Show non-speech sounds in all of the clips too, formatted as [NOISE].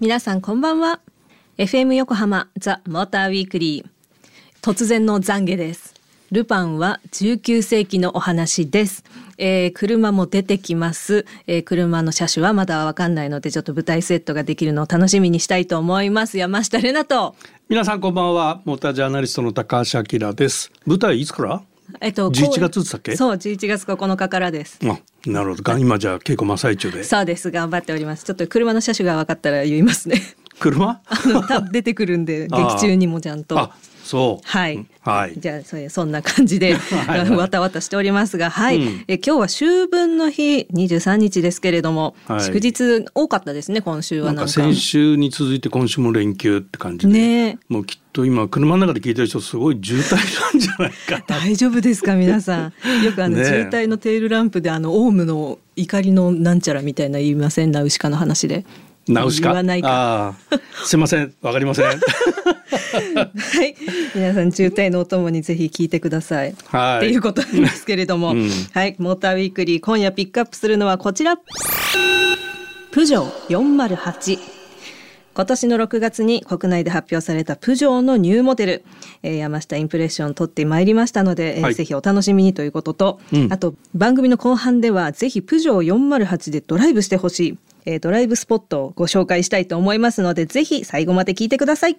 皆さんこんばんは。FM 横浜ザ・モーターウィークリー突然の懺悔です。ルパンは19世紀のお話です。えー、車も出てきます、えー、車の車種はまだわかんないのでちょっと舞台セットができるのを楽しみにしたいと思います。山下玲奈と。皆さんこんばんは。モータージャーナリストの高橋明です。舞台いつから？[LAUGHS] えっと、11月だっけ？そう11月9日からです。あなるほど。今じゃあ稽古真っ最中で。そうです。頑張っております。ちょっと車の車種が分かったら言いますね。車？出てくるんで [LAUGHS] 劇中にもちゃんとそう。はい。はい。じゃあそそんな感じで [LAUGHS] わたわたしておりますが、はい。うん、え今日は秋分の日23日ですけれども、はい、祝日多かったですね今週はなんか先週に続いて今週も連休って感じで、ね、もうきっと今車の中で聞いてる人すごい渋滞なんじゃないか [LAUGHS] 大丈夫ですか皆さん。よくあの、[LAUGHS] ね、渋滞のテールランプであのオウムの怒りのなんちゃらみたいな言いません？ナウシカの話で。ナウシカ。すみません、わかりません。はい、皆さん渋滞のお供にぜひ聞いてください。はい。っていうことなんですけれども、うん、はい、モーターウィークリー今夜ピックアップするのはこちら。プジョー408。今年の6月に国内で発表されたプジョーのニューモデル、えー、山下インプレッション取ってまいりましたので、えーぜひお楽しみにということと、うん、あと番組の後半ではぜひプジョー408でドライブしてほしいえー、ドライブスポットをご紹介したいと思いますので、ぜひ最後まで聞いてください。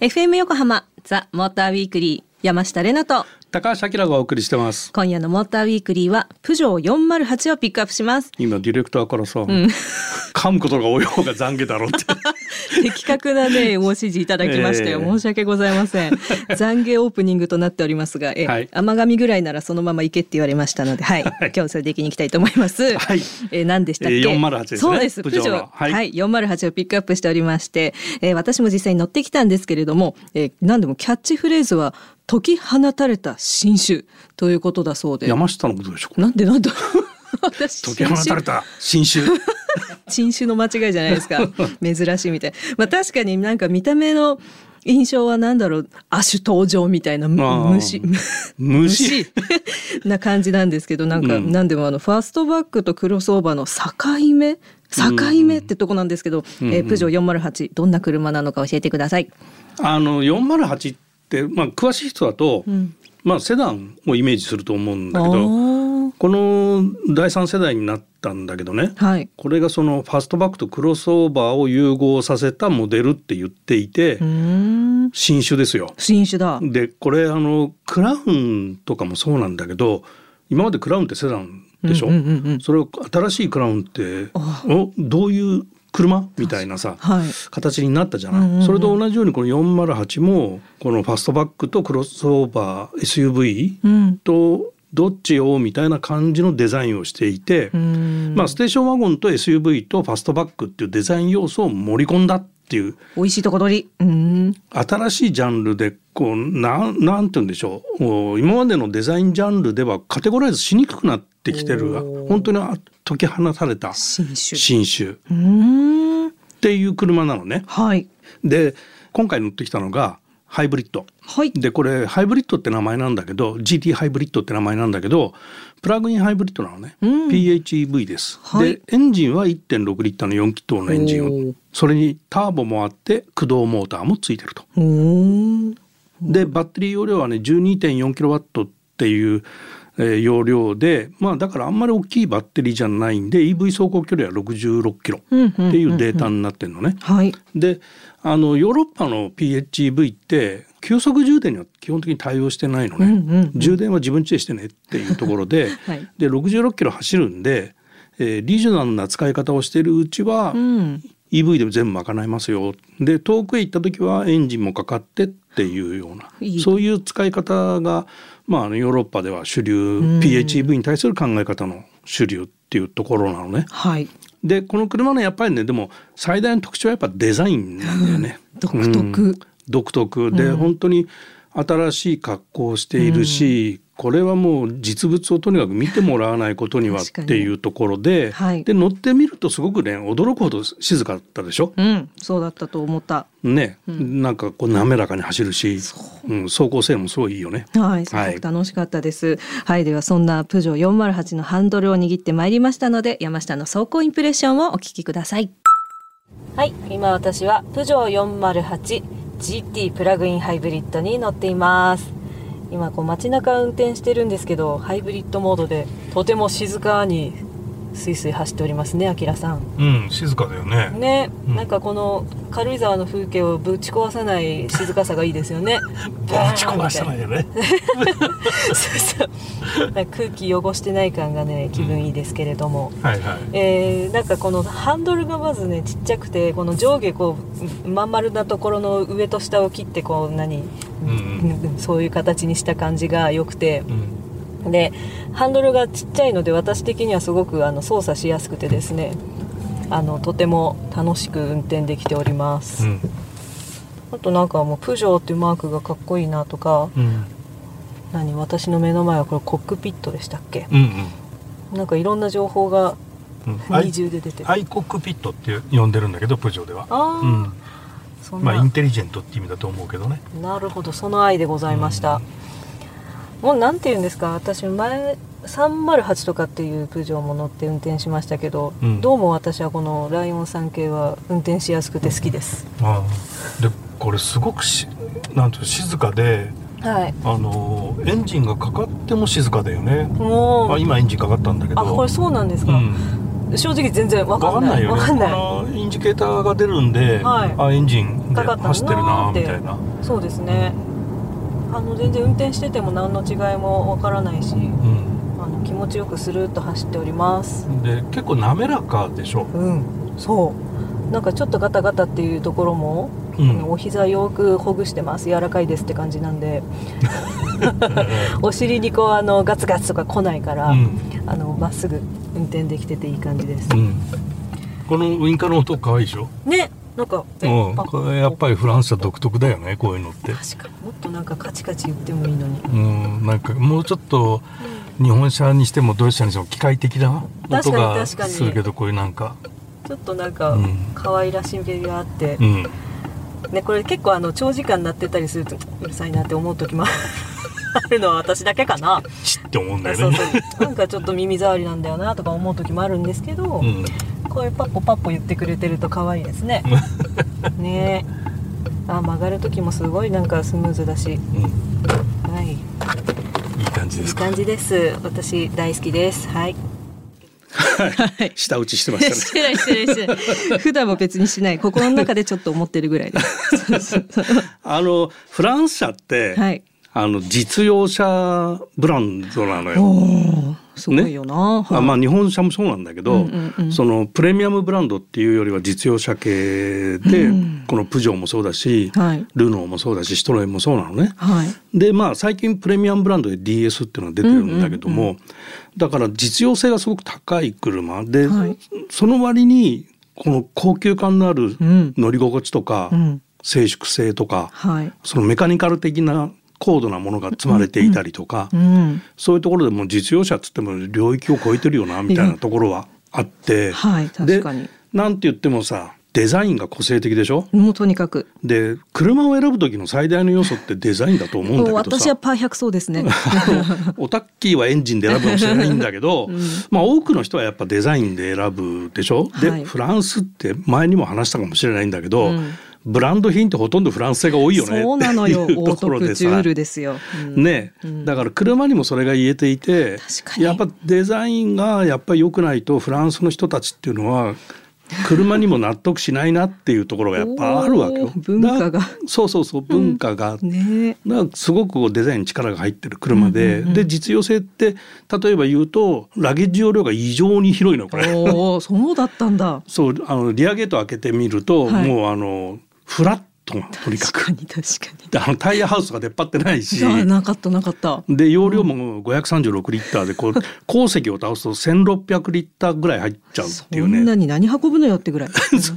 FM 横浜ザ・モーターウィークリー山下れなと高橋明がお送りしてます。今夜のモーターウィークリーはプジョー408をピックアップします。今ディレクターからさ、うん、噛むことが多い方が懺悔だろうって [LAUGHS] [LAUGHS] 的確なね [LAUGHS] ご指示いただきましたよ、えー、申し訳ございません。[LAUGHS] 懺悔オープニングとなっておりますがえ、はい、甘噛みぐらいならそのまま行けって言われましたのではい、今日それでいきに行きたいと思います。はい。えー、何でしたっけ、えー、408ですね。そうです。プジョーはい、はい、408をピックアップしておりまして、えー、私も実際に乗ってきたんですけれども、えー、何でもキャッチフレーズは解き放たれた新種ということだそうで。山下のことでしょなんでなんだ私解き放たれた新種新種の間違いじゃないですか珍しいみたい。まあ確かになんか見た目の印象は何だろう。亜種登場みたいな虫虫？な感じなんですけどなんか、うん、何でもあのファーストバックとクロスオーバーの境目？境目ってとこなんですけど、うん、えー、プジョー408どんな車なのか教えてください。あの408、まあ、詳しい人だと、うん、まあ、セダンをイメージすると思うんだけどこの第3世代になったんだけどね、はい、これがそのファストバックとクロスオーバーを融合させたモデルって言っていて新種ですよ。新種だ。でこれあのクラウンとかもそうなんだけど今までクラウンってセダンでしょ、うんうんうんうん、それを新しいクラウンっておどういう車？みたいなさ、はい、形になったじゃない、うんうん、それと同じようにこの408もこのファストバックとクロスオーバー SUV とどっちをみたいな感じのデザインをしていて、うん、まあステーションワゴンと SUV とファストバックっていうデザイン要素を盛り込んだっていう美味しいとこ取り、うん、新しいジャンルでこうななんて言うんでしょう。今までのデザインジャンルではカテゴライズしにくくなってきてる本当に解き放たれた新種。新種。っていう車なのね。はい、で今回乗ってきたのがハイブリッド。はい、でこれハイブリッドって名前なんだけど GT ハイブリッドって名前なんだけどプラグインハイブリッドなのね、うん、PHEV です。はい、でエンジンは1.6リッターの4気筒のエンジンをそれにターボもあって駆動モーターもついてると。でバッテリー容量はね12.4キロワットっていうえー、容量で、まあ、だからあんまり大きいバッテリーじゃないんで EV 走行距離は66キロっていうデータになってるのね。であのヨーロッパの PHEV って急速充電には基本的に対応してないのね、うんうんうん、充電は自分家でしてねっていうところで, [LAUGHS] はい、で66キロ走るんで、えー、リージョナルな使い方をしているうちは、うん、EV でも全部賄いますよ。で遠くへ行った時はエンジンもかかってっていうようなそういう使い方がまあ、ヨーロッパでは主流 PHEV に対する考え方の主流っていうところなのね。はい、でこの車のやっぱりねでも最大の特徴はやっぱデザインなんだよね。[LAUGHS] 独特、うん、独特。で、うん、本当に新しい格好をしているし、これはもう実物をとにかく見てもらわないことにはっていうところで、はい、で乗ってみるとすごくね驚くほど静かだったでしょ？うん、そうだったと思った。ね、うん、なんかこう滑らかに走るし、うん、走行性もすごいいいよね。はい、すごく楽しかったです。はい、ではそんなプジョー408のハンドルを握ってまいりましたので、山下の走行インプレッションをお聞きください。はい、今私はプジョー 408GT プラグインハイブリッドに乗っています。今こう街中運転してるんですけどハイブリッドモードでとても静かにスイスイ走っておりますねあきらさん。うん静かだよね。ね、うん、なんかこの軽井沢の風景をぶち壊さない静かさがいいですよね。[LAUGHS] ぶち壊さないよね。[LAUGHS] そうそう。空気汚してない感がね気分いいですけれども、うん、はいはい。えー、なんかこのハンドルがまずねちっちゃくてこの上下こうまん丸なところの上と下を切ってこう何、うんうん、そういう形にした感じが良くて、うんでハンドルがちっちゃいので私的にはすごくあの操作しやすくてですねあのとても楽しく運転できております、うん、あとなんかもうプジョーっていうマークがかっこいいなとか、うん、何私の目の前はこれコックピットでしたっけ、うんうん、なんかいろんな情報が二重で出てる、アイコックピットって呼んでるんだけどプジョーでは。ああ、うん、まあインテリジェントって意味だと思うけどね。なるほど。その愛でございました、うんもうなんて言うんですか？私前308とかっていうプジョーも乗って運転しましたけど、うん、どうも私はこのライオン3系は運転しやすくて好きです、あでこれすごくしなんて静かではい、あのエンジンがかかっても静かだよね。もう、あ、今エンジンかかったんだけど。あこれそうなんですか、うん、正直全然分かんない。分かんないよね。インジケーターが出るんで、はい、あエンジンで走ってるなみたいな。そうですね、あの全然運転してても何の違いもわからないし、うん、あの気持ちよくスルーッと走っております。で結構滑らかでしょ？うんそう。なんかちょっとガタガタっていうところも、うん、お膝よくほぐしてます。柔らかいですって感じなんで。お尻にこうあのガツガツとか来ないから、うん、あのまっすぐ運転できてていい感じです、うん、このウインカーの音可愛いでしょ？ねなんか、うん、これやっぱりフランスは独特だよねこういうのって。確かに。もっとなんかカチカチ言ってもいいのに。うん。なんかもうちょっと日本車にしてもドイツ車にしても機械的な音がするけどこういうなんか。ちょっとなんか可愛らしげがあって、うん、ねこれ結構あの長時間鳴ってたりするとうるさいなって思う時もあるのは私だけかな。ちって思うんだよね。そうそう。なんかちょっと耳障りなんだよなとか思う時もあるんですけど、うん。こういうパッポパッポ言ってくれてると可愛いですね。ね。あ曲がる時もすごいなんかスムーズだし、うん、はい。いい感じですいい感じです。私大好きです。はい。はい、[LAUGHS] 下打ちしてましたね。してないしてないし。普段も別にしない。心の中でちょっと思ってるぐらいで [LAUGHS] あのフランス車って、はい、あの実用車ブランドなのよ。すごいよな、ね、はい、まあ日本車もそうなんだけど、うんうんうん、そのプレミアムブランドっていうよりは実用車系で、うん、このプジョーもそうだし、はい、ルノーもそうだしシトロエンもそうなのね。はい、でまあ最近プレミアムブランドで DS っていうのが出てるんだけども、うんうんうん、だから実用性がすごく高い車で、はい、その割にこの高級感のある乗り心地とか、うん、静粛性とか、はい、そのメカニカル的な高度なものが積まれていたりとか、うんうん、そういうところでも実用車っつっても領域を超えてるよなみたいなところはあって、はい、確かに。なんて言ってもさデザインが個性的でしょ？もうとにかく。で車を選ぶ時の最大の要素ってデザインだと思うんだけど私はパー100そうですね。[LAUGHS] オタッキーはエンジンで選ぶかもしれないんだけど、うん、まあ多くの人はやっぱデザインで選ぶでしょ、はい、でフランスって前にも話したかもしれないんだけど、うんブランド品ってほとんどフランス製が多いよね。そうなのよ。[LAUGHS] オートクチュールですよ、うん、ね、うん、だから車にもそれが言えていてやっぱデザインがやっぱり良くないとフランスの人たちっていうのは車にも納得しないなっていうところがやっぱあるわけよ。[LAUGHS] 文化が。そうそうそう文化が、うん。ね、だすごくデザインに力が入ってる車で、うんうんうん、で実用性って例えば言うとラゲッジ容量が異常に広いのこれ。おそうだったんだ。そうあのリアゲート開けてみると、はい、もうあのフラットがとにかく。確かに。確かにあのタイヤハウスが出っ張ってないし。なかったなかった。で容量も536リッターでこう [LAUGHS] 鉱石を倒すと1600リッターぐらい入っちゃうっていうね。そんなに何運ぶのよってぐらい。[LAUGHS] そう。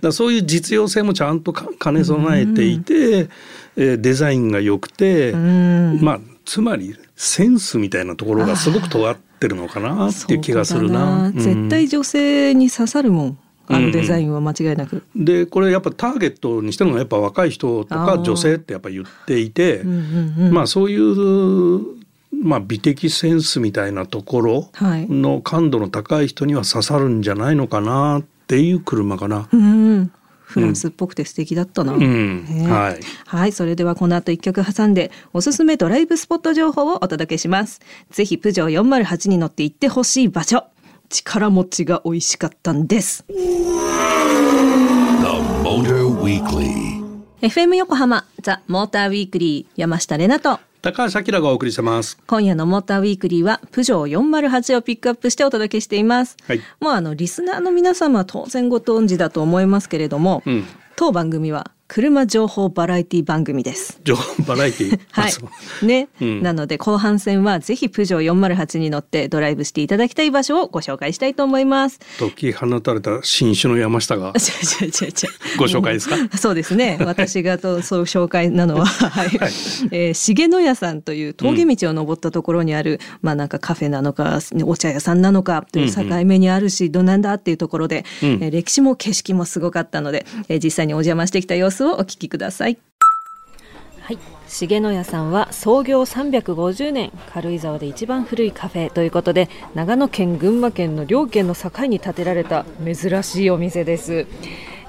だそういう実用性もちゃんと兼ね備えていて、えデザインが良くてまあつまりセンスみたいなところがすごく尖ってるのかなっていう気がするな。絶対女性に刺さるもん。あのデザインは間違いなく。うん、でこれやっぱターゲットにしてるのはやっぱ若い人とか女性ってやっぱ言っていて、まあそういうまあ美的センスみたいなところの感度の高い人には刺さるんじゃないのかなっていう車かな。うんフランスっぽくて素敵だったな、うん。はい、はい、それではこの後一曲挟んでおすすめドライブスポット情報をお届けします。ぜひプジョー408に乗って行ってほしい場所力持ちが美味しかったんです。FM 横浜ザ・モーターウィークリー山下れなと。高橋明がお送りしてます。今夜のモーターウィークリーはプジョー408をピックアップしてお届けしています、はい、もうあのリスナーの皆様は当然ご存知だと思いますけれども、うん、当番組は車情報バラエティ番組です。情報バラエティ？[LAUGHS] はい。ね、うん、なので後半戦はぜひプジョー408に乗ってドライブしていただきたい場所をご紹介したいと思います。時放たれた新種の山下が。[LAUGHS] ご紹介ですか？[LAUGHS] そうですね。私がとそう紹介なのははい、はい、えー、重野屋さんという峠道を登ったところにある、うん、まあなんかカフェなのかお茶屋さんなのかという境目にあるし、うんうん、どなんだっていうところで、うん、えー、歴史も景色もすごかったので、えー、実際にお邪魔してきた様子をお聞きください。はい、重野屋さんは創業350年軽井沢で一番古いカフェということで長野県群馬県の両県の境に建てられた珍しいお店です、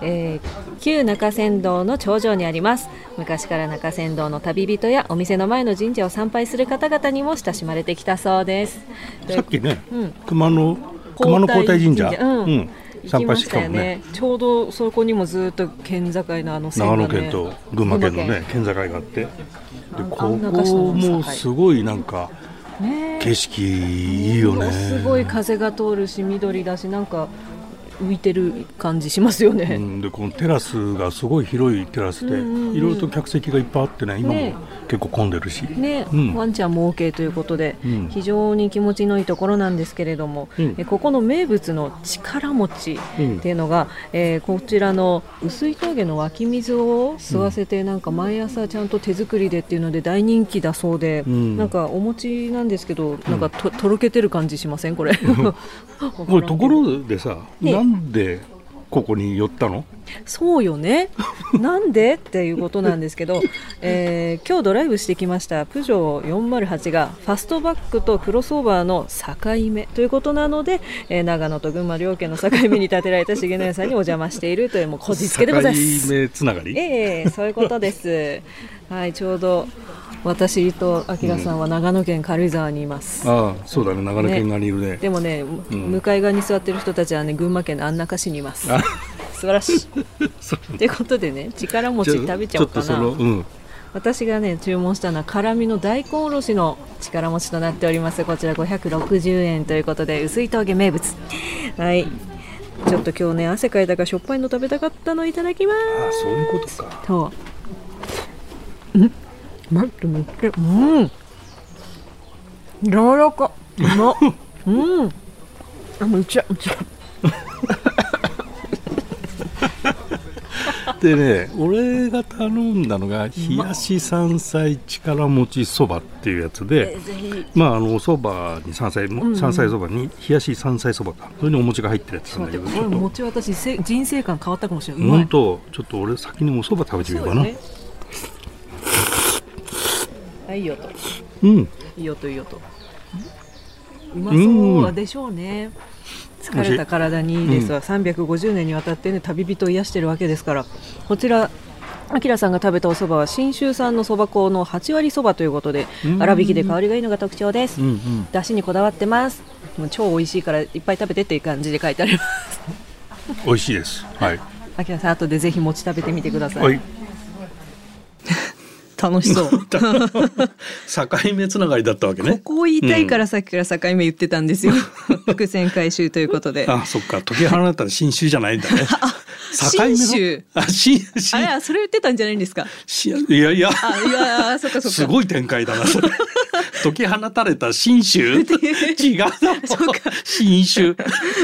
えー、旧中山道の頂上にあります。昔から中山道の旅人やお店の前の神社を参拝する方々にも親しまれてきたそうです。さっきね、うん、熊野熊野皇大神社、うん、うん参拝したよね、ちょうどそこにもずっと県境のあの、ね、長野県と群馬県のね県。境があって。でここもすごいなんか景色いいよね。すごい風が通るし緑だしなんか浮いてる感じしますよね、うん、でこのテラスがすごい広いテラスで、いろいろと客席がいっぱいあってね今も結構混んでるし、ね、うん、ワンちゃんも OK ということで、うん、非常に気持ちのいいところなんですけれども、うん、えここの名物の力持ちっていうのが、うん、えー、こちらの薄い峠の湧き水を吸わせて、なんか毎朝ちゃんと手作りでっていうので大人気だそうで、なんかお餅なんですけどなんかと,、とろけてる感じしません？これ。[LAUGHS] これところでさ、ね、なんでここに寄ったの？そうよね。[LAUGHS] なんでっていうことなんですけど、えー、今日ドライブしてきました。プジョー408がファストバックとクロスオーバーの境目ということなので、えー、長野と群馬両県の境目に建てられた重野屋さんにお邪魔しているというもうこじつけでございます。境目つながり？ええー、そういうことです。はいちょうど私とあきらさんは長野県軽井沢にいます、うん、ああそうだね。長野県側にいるね、ね、でもね、うん、向かい側に座ってる人たちはね群馬県の安中市にいます。素晴らしい。[LAUGHS] ということでね力餅食べちゃおうかな、うん、私がね注文したのは辛みの大根おろしの力餅となっております。こちら560円ということで薄い峠名物。はい。ちょっと今日ね汗かいたからしょっぱいの食べたかったのいただきます。あそういうことか。そう。うん？待ってめっちゃうん。柔らか。うま [LAUGHS] うん。あめっちゃめっちゃ [LAUGHS] でね俺が頼んだのが冷やし山菜力餅そばっていうやつで、まああのおそばに山菜山菜そばに冷やし山菜そばか。それにお餅が入ってるやつなんだけど餅私人生観変わったかもしれない。本当ちょっと俺先におそば食べてみようかな、ね、はいいい音。うん。いい音いい音。うまそうでしょうね、疲れた体にいいですわ、うん、350年にわたってね旅人を癒してるわけですから。こちらあきらさんが食べたお蕎麦は信州産のそば粉の8割そばということで粗挽きで香りがいいのが特徴です、うんうん、だしにこだわってます。もう超美味しいからいっぱい食べてっていう感じで書いてあります。美味しいです。はい。あきらさん後でぜひ餅食べてみてください楽しそう。[LAUGHS] 境目つながりだったわけね。ここを言いたいからさっきから境目言ってたんですよ、伏線回収ということで。あそっか。解き放ったら新種じゃないんだね。[LAUGHS] 新種あ新種あそれ言ってたんじゃないんですか？いやいや。あいやそっかそっか。すごい展開だなそれ解き放たれた新種 [LAUGHS] 違う。新種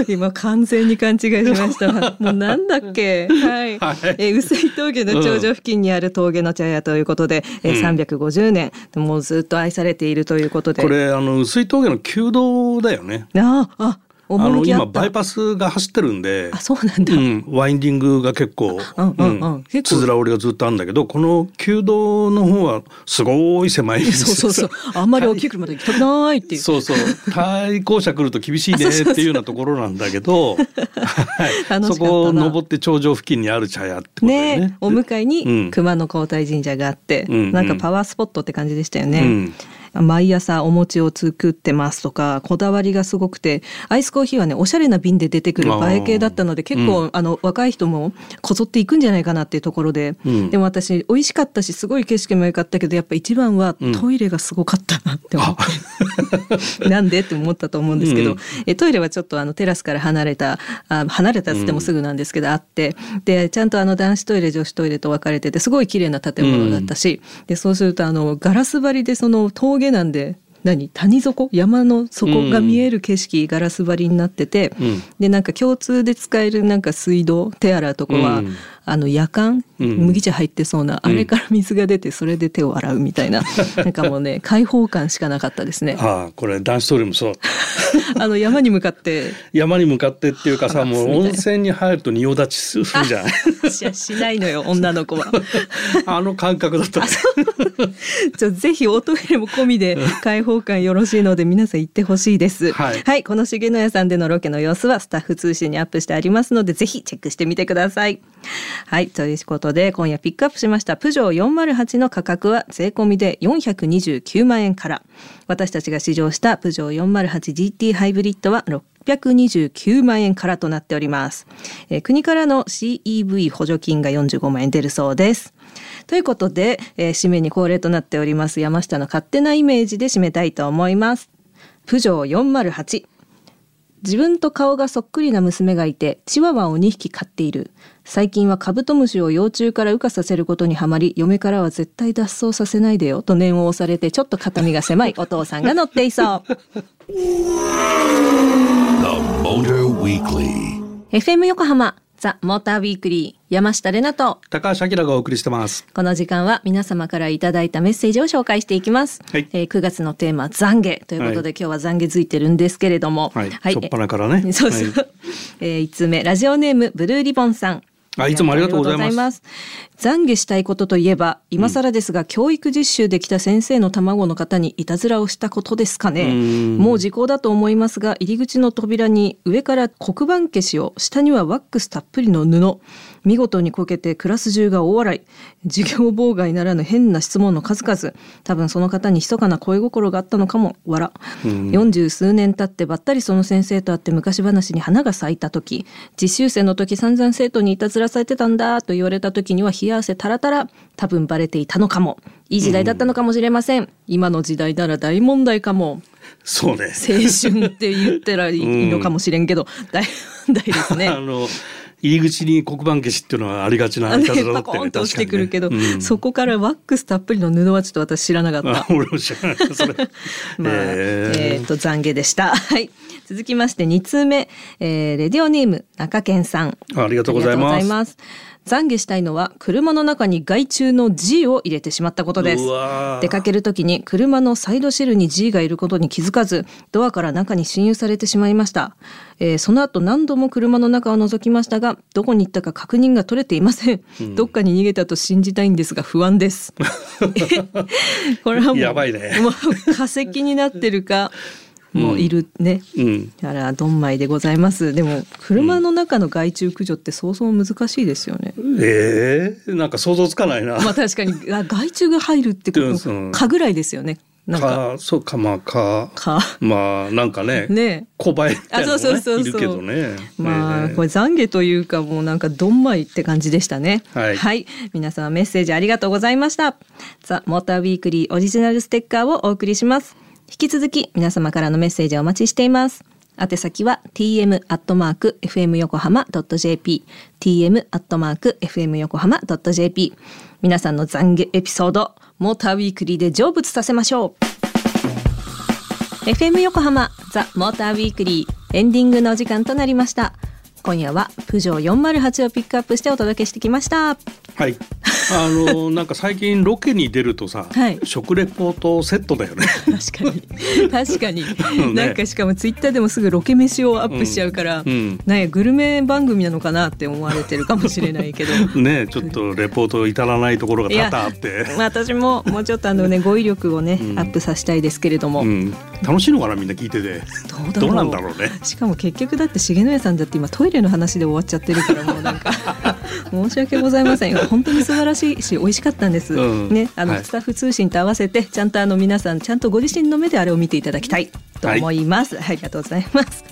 今完全に勘違いしました。もうなんだっけ？はい、はい、え薄い峠の頂上付近にある峠の茶屋ということで、うん、え350年。もうずっと愛されているということで。これあの薄い峠の旧道だよね。あああの今バイパスが走ってるんであそうなんだ、うん、ワインディングが結構つづら折りがずっとあるんだけどこの旧道の方はすごい狭い [LAUGHS] そうそうそう。あんまり大きい車で行きたくないっていう、そうそう。対向車来ると厳しいね [LAUGHS] っていうようなところなんだけどはい、[LAUGHS] そこを登って頂上付近にある茶屋ってことね。ねお向かいに熊野皇大神社があって、うん、なんかパワースポットって感じでしたよね。うん毎朝お餅を作ってますとかこだわりがすごくてアイスコーヒーはねおしゃれな瓶で出てくる映え系だったので結構、うん、あの若い人もこぞっていくんじゃないかなっていうところで、うん、でも私美味しかったしすごい景色も良かったけどやっぱ一番はトイレがすごかったなって思って、う。ん、[LAUGHS] なんでって思ったと思うんですけど、えトイレはちょっとあのテラスから離れたあ離れたっつってもすぐなんですけど、あって。でちゃんとあの男子トイレ女子トイレと分かれててすごい綺麗な建物だったし、でそうするとあのガラス張りでその峠なんで何？谷底？山の底が見える景色、うん、ガラス張りになってて、うん、でなんか共通で使えるなんか水道手洗うとこは、うん、あの夜間、麦茶入ってそうな、あれから水が出てそれで手を洗うみたいな、[LAUGHS] なんかもうね開放感しかなかったですね。ああこれ男子トイレもそう。[LAUGHS] あの山に向かって山に向かってっていうかさ [LAUGHS] もう温泉に入ると仁王立ちするじゃない。しないのよ女の子は。あの感覚だった。じゃぜひおトイレも込みで開放感よろしいので皆さん行ってほしいです。はい、はい、この重野屋さんでのロケの様子はスタッフ通信にアップしてありますのでぜひチェックしてみてください。はい、ということで今夜ピックアップしました。プジョー408の価格は税込みで429万円から。私たちが試乗したプジョー 408GT ハイブリッドは629万円からとなっております、えー、国からの CEV 補助金が45万円出るそうです。ということで、えー、締めに恒例となっております山下の勝手なイメージで締めたいと思います。プジョー408自分と顔がそっくりな娘がいてチワワを2匹飼っている。最近はカブトムシを幼虫から羽化させることにはまり嫁からは絶対脱走させないでよと念を押されてちょっと肩身が狭いお父さんが乗っていそう。FM 横浜ザ・モーターウィークリー山下れなと高橋明がお送りしてます。この時間は皆様からいただいたメッセージを紹介していきます、はい。えー、9月のテーマ懺悔ということで、はい、今日は懺悔づいてるんですけれども。はい、はい、っぱなからね。[LAUGHS] そうそう、はい、えー、5つ目ラジオネームブルーリボンさん。あいつもありがとうございます。懺悔したいことといえば、今更ですが、うん、教育実習で来た先生の卵の方にいたずらをしたことですかね。もう時効だと思いますが、入り口の扉に上から黒板消しを、下にはワックスたっぷりの布。見事にこけてクラス中が大笑い。授業妨害ならぬ変な質問の数々。多分その方に密かな恋心があったのかも笑四十数年経ってばったりその先生と会って昔話に花が咲いた時。実習生の時散々生徒にいたずらされてたんだと言われた時には冷や汗たらたら多分バレていたのかもいい時代だったのかもしれません、今の時代なら大問題かもそうね青春って言ったらいいのかもしれんけど、大問題ですね [LAUGHS] あの入り口に黒板消しっていうのはありがちないたずらだってね。としてくるけど、ねうん、そこからワックスたっぷりの布はちょっと私知らなかった。[LAUGHS] 俺も知らない。それ。[LAUGHS] まあ、えー、えー、と懺悔でした。はい。続きまして2通目、えー、レディオネーム中堅さん。ありがとうございます。懺悔したいのは車の中に害虫の G を入れてしまったことです。出かける時に車のサイドシェルに G がいることに気づかずドアから中に侵入されてしまいました、えー、その後何度も車の中を覗きましたがどこに行ったか確認が取れていません、うん、どっかに逃げたと信じたいんですが不安です。[LAUGHS] これはもうやばいね。もう化石になってるかもいるね、うん、あらどんまいでございます。でも車の中の害虫駆除って相当難しいですよね、うん、えー、なんか想像つかないな。まあ確かにあ害虫が入るってことかぐらいですよね。なんか。そうかまあかかまあなんかねね。小林みたいなの、ね、あそうそうそうそう、ね、まあ、これ懺悔というかもうなんかどんまいって感じでしたね、はい、はい、皆さんメッセージありがとうございました。ザ・モーターウィークリーオリジナルステッカーをお送りします引き続き皆様からのメッセージをお待ちしています。宛先は tm.fm 横浜 .jp tm.fm 横浜 .jp 皆さんの懺悔エピソードモーターウィークリーで成仏させましょう。FM 横浜ザ・モーターウィークリーエンディングのお時間となりました。今夜はプジョー408をピックアップしてお届けしてきました。はい。あのなんか最近ロケに出るとさ、はい、食レポートセットだよね。確かに。確かに、ね、なんかしかもツイッターでもすぐロケ飯をアップしちゃうから、うんうん、なんやグルメ番組なのかなって思われてるかもしれないけど。ねちょっとレポート至らないところが多々あって。私ももうちょっとあのね語彙力をね、うん、アップさせたいですけれども、楽しいのかなみんな聞いてて。どうなんだろうね。しかも結局だって重野家さんだって今トイレの話で終わっちゃってるからもうなんか [LAUGHS] 申し訳ございません。本当に素晴らしいし美味しかったんです、うん、ねあの、はい、スタッフ通信と合わせてちゃんとあの皆さんちゃんとご自身の目であれを見ていただきたいと思います、はい、ありがとうございます。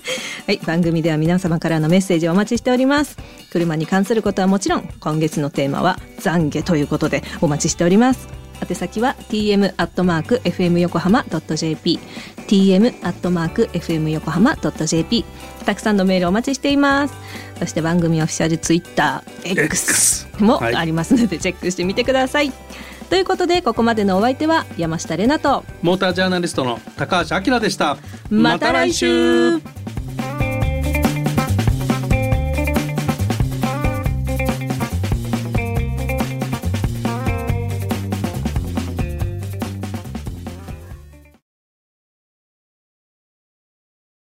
はい番組では皆様からのメッセージをお待ちしております。車に関することはもちろん今月のテーマは懺悔ということでお待ちしております宛先は tm アットマーク fm 横浜ドット jp tm アットマーク fm 横浜ドット jp たくさんのメールお待ちしています。そして番組オフィシャルツイッター X もありますのでチェックしてみてください、はい、ということでここまでのお相手は山下れなとモータージャーナリストの高橋明でした。また来週